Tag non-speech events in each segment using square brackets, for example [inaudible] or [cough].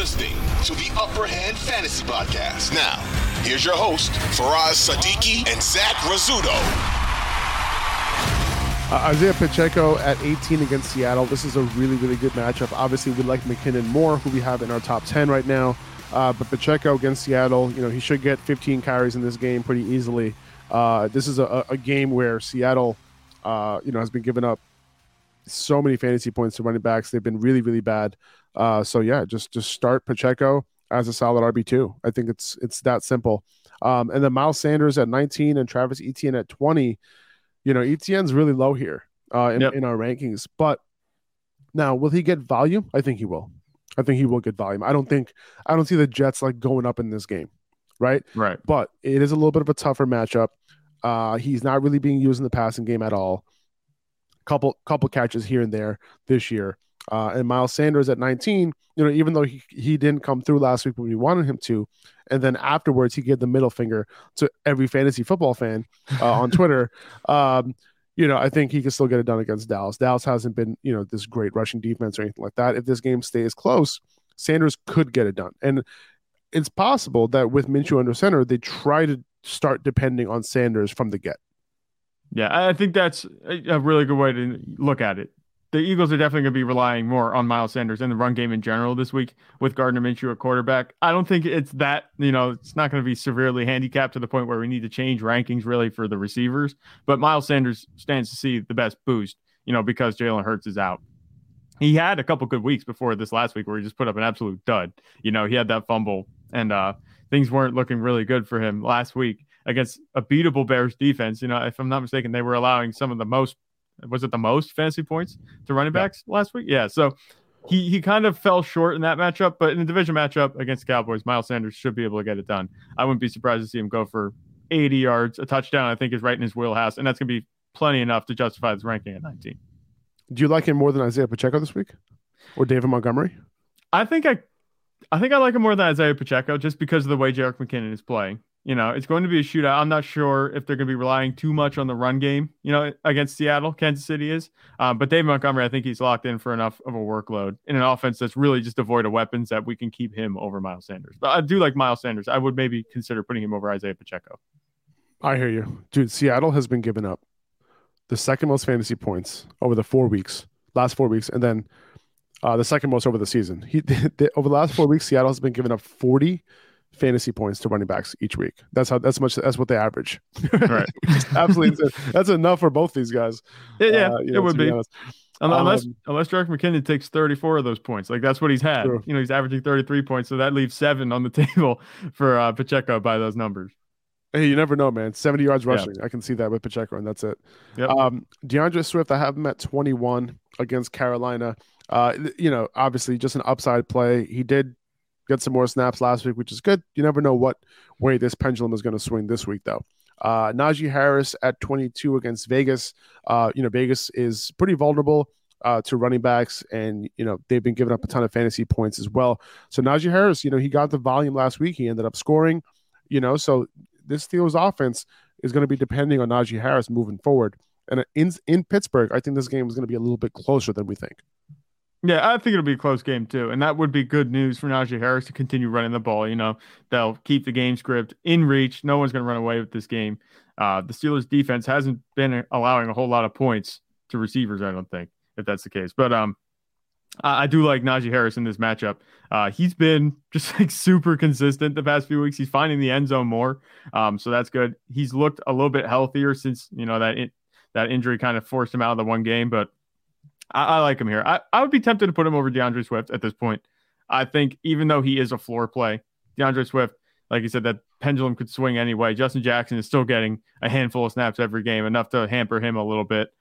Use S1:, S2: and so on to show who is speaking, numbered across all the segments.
S1: listening to the Upper Hand Fantasy Podcast. Now, here's your host, Faraz Sadiki and Zach Rizzuto.
S2: Uh, Isiah Pacheco at 18 against Seattle. This is a really, really good matchup. Obviously, we like McKinnon more, who we have in our top 10 right now. Uh, but Pacheco against Seattle, you know, he should get 15 carries in this game pretty easily. Uh, this is a, a, game where Seattle, uh, you know, has been giving up so many fantasy points to running backs. They've been really, really bad. Uh, so yeah, just just start Pacheco as a solid RB two. I think it's it's that simple. Um, and then Miles Sanders at 19 and Travis Etienne at 20. You know, Etienne's really low here uh, in, yep. in our rankings, but now will he get volume? I think he will. I think he will get volume. I don't think I don't see the Jets like going up in this game, right?
S3: Right.
S2: But it is a little bit of a tougher matchup. Uh, he's not really being used in the passing game at all. Couple couple catches here and there this year. Uh, and Miles Sanders at 19, you know, even though he, he didn't come through last week when we wanted him to, and then afterwards he gave the middle finger to every fantasy football fan uh, on [laughs] Twitter. Um, you know, I think he can still get it done against Dallas. Dallas hasn't been, you know, this great rushing defense or anything like that. If this game stays close, Sanders could get it done. And it's possible that with Minshew under center, they try to start depending on Sanders from the get.
S3: Yeah, I think that's a really good way to look at it the Eagles are definitely going to be relying more on Miles Sanders and the run game in general this week with Gardner Minshew at quarterback. I don't think it's that, you know, it's not going to be severely handicapped to the point where we need to change rankings really for the receivers. But Miles Sanders stands to see the best boost, you know, because Jalen Hurts is out. He had a couple good weeks before this last week where he just put up an absolute dud. You know, he had that fumble and uh, things weren't looking really good for him last week against a beatable Bears defense. You know, if I'm not mistaken, they were allowing some of the most was it the most fantasy points to running backs yeah. last week? Yeah. So he he kind of fell short in that matchup, but in the division matchup against the Cowboys, Miles Sanders should be able to get it done. I wouldn't be surprised to see him go for 80 yards, a touchdown. I think is right in his wheelhouse, and that's going to be plenty enough to justify his ranking at 19.
S2: Do you like him more than Isiah Pacheco this week, or David Montgomery?
S3: I think I, I think I like him more than Isiah Pacheco just because of the way Jerick McKinnon is playing. You know, it's going to be a shootout. I'm not sure if they're going to be relying too much on the run game, you know, against Seattle, Kansas City is. Um, but Dave Montgomery, I think he's locked in for enough of a workload in an offense that's really just devoid of weapons that we can keep him over Miles Sanders. But I do like Miles Sanders. I would maybe consider putting him over Isiah Pacheco.
S2: I hear you. Dude, Seattle has been giving up the second most fantasy points over the four weeks, last four weeks, and then uh, the second most over the season. He [laughs] over the last four weeks, Seattle has been giving up 40 fantasy points to running backs each week. That's how that's much that's what they average.
S3: Right. [laughs]
S2: Absolutely, that's enough for both these guys.
S3: Yeah, yeah uh, it know, would be. be unless um, unless Jerick McKinnon takes 34 of those points, like that's what he's had. True. You know, he's averaging 33 points, so that leaves seven on the [laughs] table for uh, Pacheco by those numbers.
S2: Hey, you never know, man. 70 yards rushing. Yeah. I can see that with Pacheco, and that's it.
S3: Yep.
S2: Um, D'Andre Swift, I have him at 21 against Carolina. Uh, you know, obviously just an upside play. He did get some more snaps last week, which is good. You never know what way this pendulum is going to swing this week, though. Uh, Najee Harris at 22 against Vegas. Uh, you know, Vegas is pretty vulnerable uh, to running backs, and you know they've been giving up a ton of fantasy points as well. So Najee Harris, you know, he got the volume last week. He ended up scoring. You know, so this Steelers offense is going to be depending on Najee Harris moving forward. And in in Pittsburgh, I think this game is going to be a little bit closer than we think.
S3: Yeah, I think it'll be a close game too, and that would be good news for Najee Harris to continue running the ball. You know, they'll keep the game script in reach. No one's going to run away with this game. Uh, the Steelers' defense hasn't been allowing a whole lot of points to receivers. I don't think if that's the case, but um, I, I do like Najee Harris in this matchup. Uh, he's been [laughs] just like super consistent the past few weeks. He's finding the end zone more, um, so that's good. He's looked a little bit healthier since you know that that injury kind of forced him out of the one game, but I, I like him here. I, I would be tempted to put him over D'Andre Swift at this point. I think even though he is a floor play, D'Andre Swift, like you said, that pendulum could swing anyway. Justin Jackson is still getting a handful of snaps every game, enough to hamper him a little bit.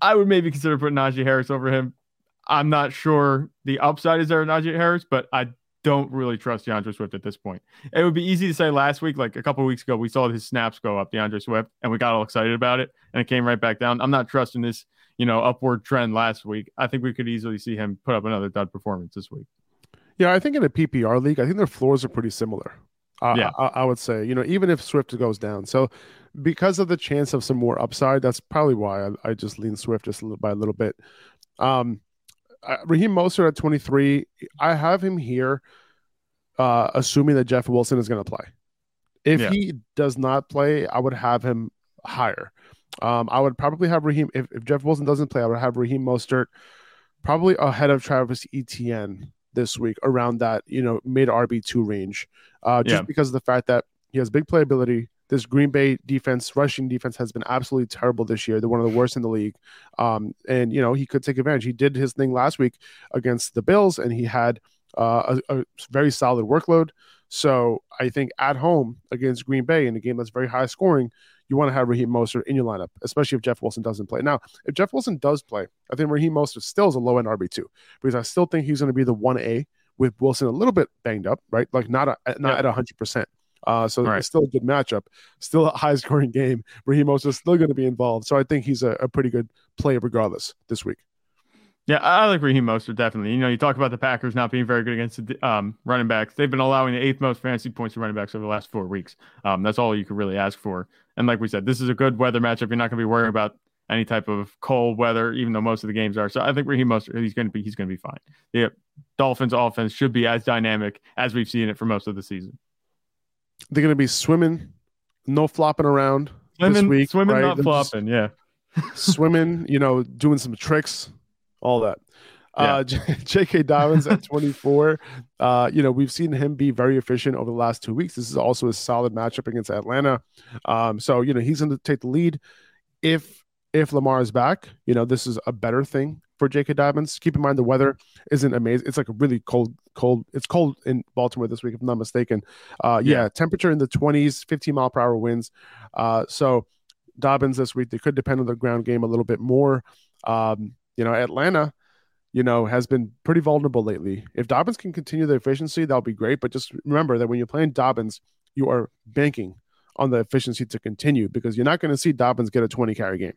S3: I would maybe consider putting Najee Harris over him. I'm not sure the upside is there Najee Harris, but I don't really trust D'Andre Swift at this point. It would be easy to say last week, like a couple weeks ago, we saw his snaps go up, D'Andre Swift, and we got all excited about it, and it came right back down. I'm not trusting this you know, upward trend last week, I think we could easily see him put up another dud performance this week.
S2: Yeah, I think in a PPR league, I think their floors are pretty similar. Uh, yeah, I, I, would say, you know, even if Swift goes down. So, because of the chance of some more upside, that's probably why I, I just lean Swift just a little, by a little bit. Um, uh, Raheem Mostert at 23. I have him here, uh, assuming that Jeff Wilson is going to play. If
S3: Yeah.
S2: he does not play, I would have him higher. Um, I would probably have Raheem if, if Jeff Wilson doesn't play. I would have Raheem Mostert probably ahead of Travis Etienne this week, around that you know mid RB two range, uh, just
S3: Yeah.
S2: because of the fact that he has big playability. This Green Bay defense, rushing defense, has been absolutely terrible this year. They're one of the worst in the league. Um, and you know he could take advantage. He did his thing last week against the Bills, and he had uh, a, a very solid workload. So I think at home against Green Bay in a game that's very high scoring, you want to have Raheem Mostert in your lineup, especially if Jeff Wilson doesn't play. Now, if Jeff Wilson does play, I think Raheem Mostert still is a low end RB two because I still think he's going to be the one A with Wilson a little bit banged up, right? Like not a, not
S3: Yeah.
S2: at hundred percent. Uh, so
S3: Right.
S2: it's still a good matchup, still a [laughs] high scoring game. Raheem Mostert is still going to be involved, so I think he's a, a pretty good play regardless this week.
S3: Yeah, I like Raheem Mostert definitely. You know, you talk about the Packers not being very good against the um, running backs. They've been allowing the eighth most fantasy points to running backs over the last four weeks. Um, that's all you could really ask for. And like we said, this is a good weather matchup. You're not going to be worrying about any type of cold weather, even though most of the games are. So I think Raheem Mostert, he's going to be he's going to be fine. The Dolphins offense should be as dynamic as we've seen it for most of the season.
S2: They're going to be swimming, no flopping around this
S3: Swimming,
S2: week,
S3: swimming,
S2: right?
S3: not
S2: They're
S3: flopping. Yeah, [laughs]
S2: swimming, you know, doing some tricks, all that. Uh, J.K. [laughs] Dobbins at 24. Uh, you know, we've seen him be very efficient over the last two weeks. This is also a solid matchup against Atlanta. Um, so you know, he's going to take the lead. If if Lamar is back, you know, this is a better thing for J.K. Dobbins. Keep in mind the weather isn't amazing. It's like a really cold, cold. It's cold in Baltimore this week, if I'm not mistaken. Uh, yeah,
S3: Yeah.
S2: temperature in the 20s, 15 mile per hour winds. Uh, so Dobbins this week, they could depend on the ground game a little bit more. Um, you know, Atlanta, you know, has been pretty vulnerable lately. If Dobbins can continue the efficiency, that'll be great. But just remember that when you're playing Dobbins, you are banking on the efficiency to continue because you're not going to see Dobbins get a 20 carry game.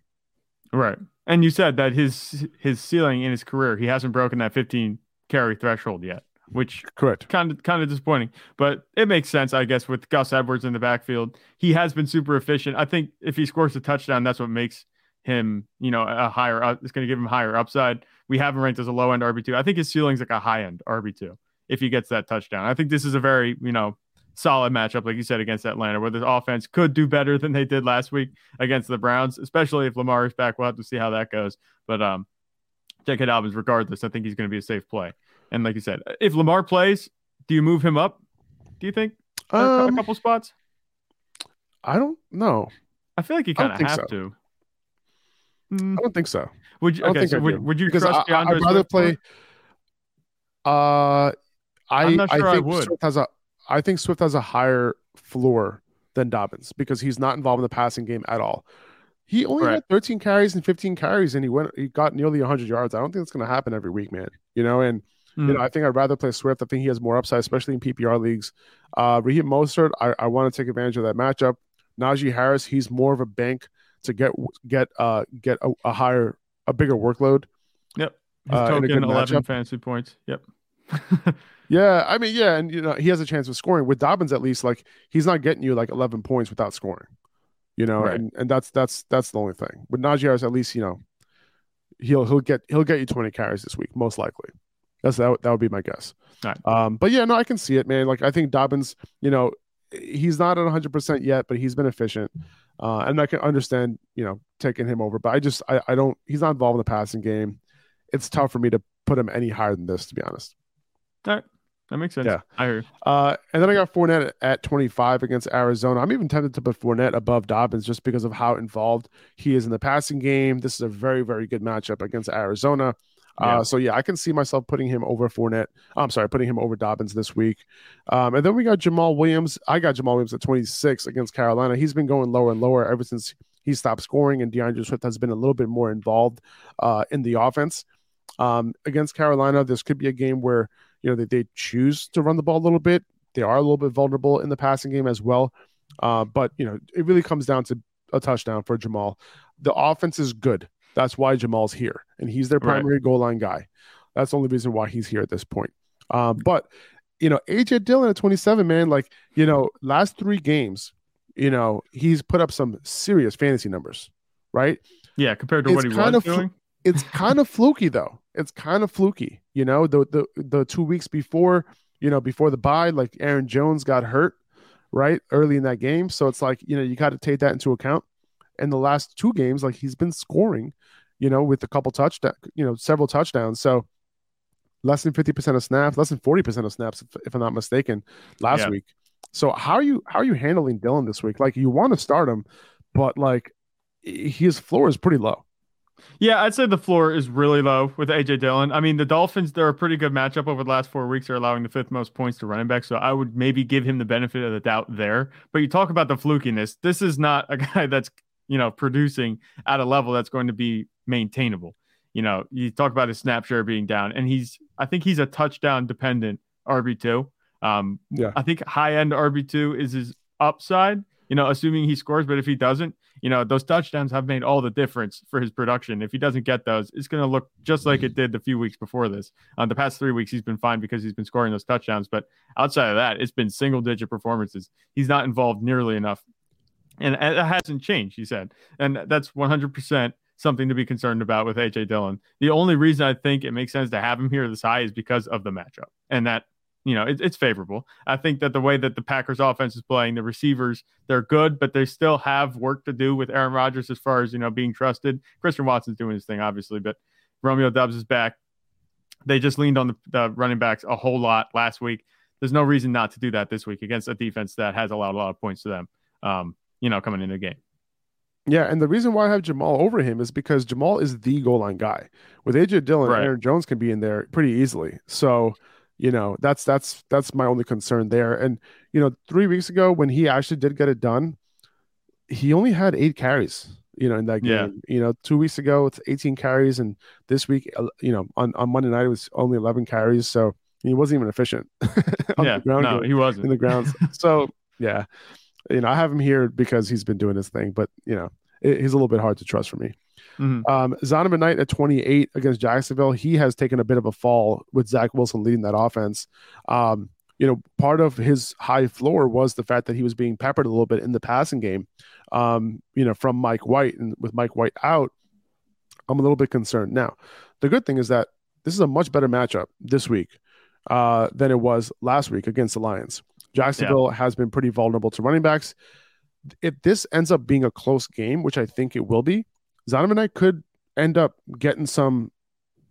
S3: right. And you said that his his ceiling in his career, he hasn't broken that 15 carry threshold yet, which
S2: Correct.
S3: kind of kind of disappointing, but it makes sense, I guess, with Gus Edwards in the backfield. He has been super efficient. I think if he scores a touchdown, that's what makes him, you know, a higher. up It's going to give him higher upside. We have him ranked as a low end RB two. I think his ceiling's like a high end RB two if he gets that touchdown. I think this is a very, you know, solid matchup, like you said, against Atlanta, where the offense could do better than they did last week against the Browns, especially if Lamar is back. We'll have to see how that goes. But um, J.K. Dobbins, regardless, I think he's going to be a safe play. And like you said, if Lamar plays, do you move him up? Do you think a, a
S2: Um,
S3: couple spots?
S2: I don't know.
S3: I feel like you kind of have
S2: so.
S3: to. Hmm,
S2: I don't think so.
S3: would you?
S2: I don't
S3: Okay,
S2: think
S3: so
S2: I
S3: would, would you
S2: because
S3: trust
S2: I, I'd rather
S3: Swift
S2: play. Uh, I
S3: I'm not sure I
S2: I think
S3: would.
S2: Swift has a I think Swift has a higher floor than Dobbins because he's not involved in the passing game at all. He only
S3: Right.
S2: had 13 carries and 15 carries, and he went he got nearly 100 yards. I don't think it's going to happen every week, man. You know, and
S3: Hmm.
S2: you know, I think I'd rather play Swift. I think he has more upside, especially in PPR leagues. Uh, Raheem Mostert, I, I want to take advantage of that matchup. Najee Harris, he's more of a bank to get get uh get a, a higher a bigger workload.
S3: His
S2: uh, in
S3: token 11
S2: matchup.
S3: fantasy points. Yep. [laughs]
S2: Yeah, I mean, yeah, and you know he has a chance of scoring with Dobbins at least. Like he's not getting you like eleven points without scoring, you know,
S3: Right.
S2: and and that's that's that's the only thing. With Najee Harris, at least you know he'll he'll get he'll get you twenty carries this week most likely. That's that would- that would be my guess.
S3: Right.
S2: Um, but yeah, no, I can see it, man. Like I think Dobbins, you know, he's not at one hundred percent yet, but he's been efficient, uh, and I can understand you know taking him over. But I just I, I don't he's not involved in the passing game. It's tough for me to put him any higher than this, to be honest.
S3: All right. That makes sense.
S2: Yeah.
S3: I hear. you.
S2: Uh, and then I got Fournette at 25 against Arizona. I'm even tempted to put Fournette above Dobbins just because of how involved he is in the passing game. This is a very, very good matchup against Arizona.
S3: Yeah.
S2: Uh, so yeah, I can see myself putting him over Fournette. I'm sorry, putting him over Dobbins this week. Um, and then we got Jamaal Williams. I got Jamaal Williams at 26 against Carolina. He's been going lower and lower ever since he stopped scoring, and D'Andre Swift has been a little bit more involved uh, in the offense. Um, against Carolina, this could be a game where you know they, they choose to run the ball a little bit. They are a little bit vulnerable in the passing game as well. Uh, but you know, it really comes down to a touchdown for Jamaal. The offense is good. That's why Jamaal's here, and he's their
S3: Right.
S2: primary goal line guy. That's the only reason why he's here at this point. Um, but you know, AJ Dillon at 27, man, like you know, last three games, you know, he's put up some serious fantasy numbers, right?
S3: Yeah. Compared to
S2: It's
S3: what he
S2: kind
S3: was
S2: of
S3: doing.
S2: It's kind of [laughs] fluky though. it's kind of fluky. You know, the the the two weeks before, you know, before the bye, like Aaron Jones got hurt, right, early in that game. So it's like you know you got to take that into account. And the last two games, like he's been scoring, you know, with a couple touchdown, you know, several touchdowns. So less than fifty percent of snaps, less than forty percent of snaps, if, if, I'm not mistaken, last yeah. week. So how are you how are you handling Dillon this week? Like you want to start him, but like his floor is pretty low.
S3: Yeah, I'd say the floor is really low with AJ Dillon. I mean, the Dolphins, they're a pretty good matchup over the last four weeks. They're allowing the fifth most points to running back. So I would maybe give him the benefit of the doubt there. But you talk about the flukiness. This is not a [laughs] guy that's, you know, producing at a level that's going to be maintainable. You know, you talk about his snap share being down, and he's, I think he's a touchdown dependent RB2. Um, yeah. I think high end RB2 is his upside, you know, assuming he scores. But if he doesn't, you know, those touchdowns have made all the difference for his production. If he doesn't get those, it's going to look just like it did the few weeks before this. Uh, the past three weeks, he's been fine because he's been scoring those touchdowns. But outside of that, it's been single digit performances. He's not involved nearly enough. And it hasn't changed, he said. And that's 100% something to be concerned about with AJ Dillon. The only reason I think it makes sense to have him here this high is because of the matchup. And that you know, it, it's favorable. I think that the way that the Packers offense is playing, the receivers, they're good, but they still have work to do with Aaron Rodgers as far as, you know, being trusted. Christian Watson's doing his thing, obviously, but Romeo Doubs is back. They just leaned on the, the running backs a whole lot last week. There's no reason not to do that this week against a defense that has allowed a lot of points to them, um, you know, coming into the game.
S2: Yeah, and the reason why I have Jamaal over him is because Jamaal is the goal line guy. With AJ Dillon, right. Aaron Jones can be in there pretty easily. So you know that's that's that's my only concern there and you know three weeks ago when he actually did get it done he only had eight carries you know in that game yeah. you know two weeks ago it's 18 carries and this week uh, you know on, on monday night it was only 11 carries so he wasn't even efficient [laughs]
S3: yeah no he wasn't
S2: in the grounds [laughs] so yeah you know i have him here because he's been doing his thing but you know it, he's a little bit hard to trust for me Mm-hmm. Um, Zonovan Knight at 28 against Jacksonville, he has taken a bit of a fall with Zach Wilson leading that offense. Um, you know, part of his high floor was the fact that he was being peppered a little bit in the passing game, um, you know, from Mike White. And with Mike White out, I'm a little bit concerned. Now, the good thing is that this is a much better matchup this week uh, than it was last week against the Lions. Jacksonville yeah. has been pretty vulnerable to running backs. If this ends up being a close game, which I think it will be, Zonovan I could end up getting some,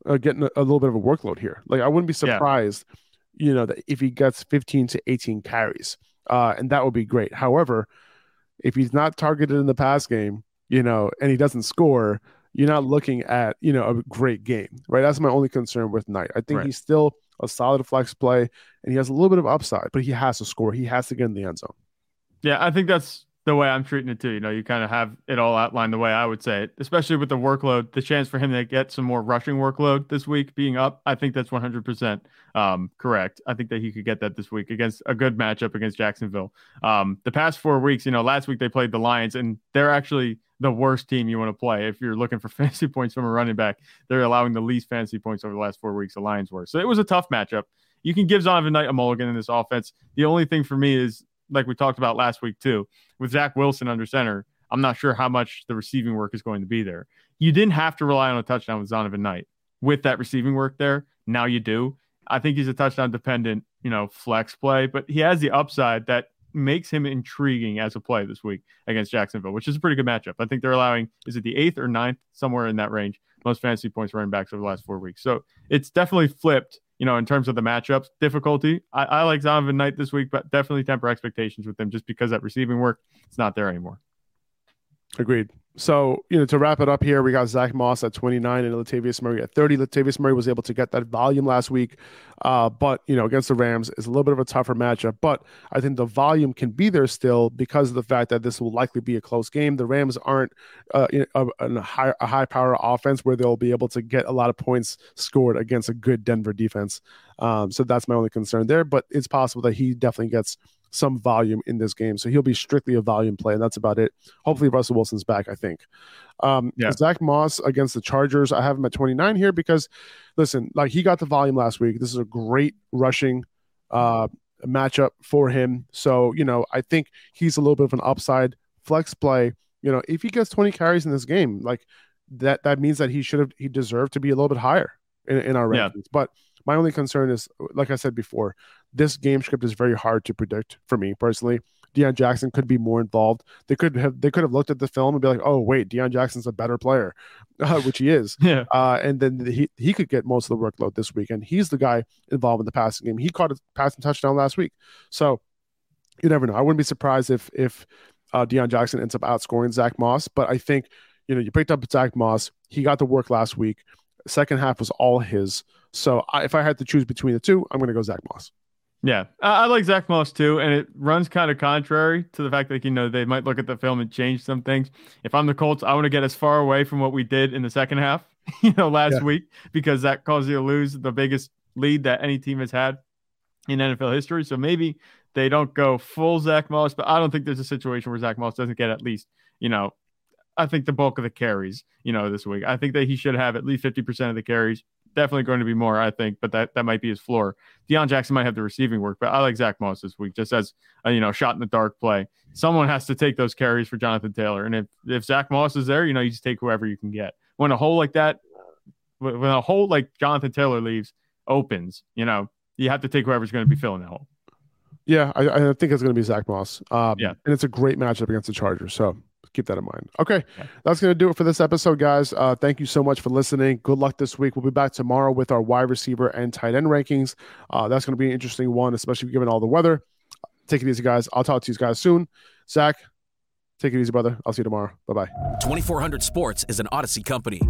S2: uh, getting a, a, little bit of a workload here. Like I wouldn't be surprised, yeah. you know, that if he gets 15 to 18 carries, uh, and that would be great. However, if he's not targeted in the pass game, you know, and he doesn't score, you're not looking at you know a great game, right? That's my only concern with Knight. I think right. he's still a solid flex play, and he has a little bit of upside, but he has to score. He has to get in the end zone.
S3: Yeah, I think that's the way I'm treating it too. You know, you kind of have it all outlined the way I would say it, especially with the workload, the chance for him to get some more rushing workload this week being up. I think that's 100% um, correct. I think that he could get that this week against a good matchup against Jacksonville. Um, the past four weeks, you know, last week they played the Lions, and they're actually the worst team you want to play if you're looking for [laughs] fantasy points from a running back. They're allowing the least fantasy points over the last four weeks. The Lions were. So it was a tough matchup. You can give Zonovan Knight a mulligan in this offense. The only thing for me is like we talked about last week too, with Zach Wilson under center, I'm not sure how much the receiving work is going to be there. You didn't have to rely on a touchdown with Zonovan Knight with that receiving work there. Now you do. I think he's a touchdown dependent, you know, flex play, but he has the upside that makes him intriguing as a play this week against Jacksonville, which is a pretty good matchup. I think they're allowing, is it the eighth or ninth, somewhere in that range, most fantasy points running backs over the last four weeks. So it's definitely flipped you know, in terms of the matchups difficulty. I, I like Zonovan Knight this week, but definitely temper expectations with him just because that receiving work it's not there anymore.
S2: Agreed. So, you know, to wrap it up here, we got Zach Moss at 29 and Latavius Murray at 30. Latavius Murray was able to get that volume last week, uh, but, you know, against the Rams is a little bit of a tougher matchup. But I think the volume can be there still because of the fact that this will likely be a close game. The Rams aren't uh, a, a, high, a high power offense where they'll be able to get a lot of points scored against a good Denver defense. Um, so that's my only concern there. But it's possible that he definitely gets some volume in this game. So he'll be strictly a volume play, and that's about it. Hopefully, Russell Wilson's back, I think. Um, yeah. Zach Moss against the Chargers, I have him at 29 here because, listen, like he got the volume last week. This is a great rushing uh, matchup for him. So, you know, I think he's a little bit of an upside flex play. You know, if he gets 20 carries in this game, like that, that means that he should have, he deserved to be a little bit higher. in, in our rankings. Yeah. But my only concern is, like I said before, this game script is very hard to predict for me personally. Deon Jackson could be more involved. They could have they could have looked at the film and be like, oh wait, Deon Jackson's a better player, [laughs] uh, which he is. [laughs]
S3: Yeah.
S2: Uh, and then he he could get most of the workload this week, and he's the guy involved in the passing game. He caught a passing touchdown last week, so you never know. I wouldn't be surprised if if uh, Deon Jackson ends up outscoring Zach Moss, but I think you know you picked up Zach Moss. He got the work last week. Second half was all his. So I, if I had to choose between the two, I'm going to go Zach Moss.
S3: Yeah, I, I like Zach Moss too, and it runs kind of contrary to the fact that you know they might look at the film and change some things. If I'm the Colts, I want to get as far away from what we did in the second half, [laughs] you know, last yeah. week because that caused you to lose the biggest lead that any team has had in NFL history. So maybe they don't go full Zach Moss, but I don't think there's a situation where Zach Moss doesn't get at least you know I think the bulk of the carries, you know, this week. I think that he should have at least 50% of the carries. Definitely going to be more, I think, but that, that might be his floor. Deon Jackson might have the receiving work, but I like Zach Moss this week just as a, you know, shot in the dark play. Someone has to take those carries for Jonathan Taylor. And if, if Zach Moss is there, you know, you just take whoever you can get. When a hole like that, when a hole like Jonathan Taylor leaves opens, you know, you have to take whoever's going to be filling the hole.
S2: Yeah, I, I think it's going to be Zach Moss. Um, yeah. And it's a great matchup against the Chargers. So keep that in mind. Okay, that's going to do it for this episode, guys. Uh, thank you so much for listening. Good luck this week. We'll be back tomorrow with our wide receiver and tight end rankings. Uh, that's going to be an interesting one, especially given all the weather. Take it easy, guys. I'll talk to you guys soon. Zach, take it easy, brother. I'll see you tomorrow. Bye bye. 2400 Sports is an Audacy company.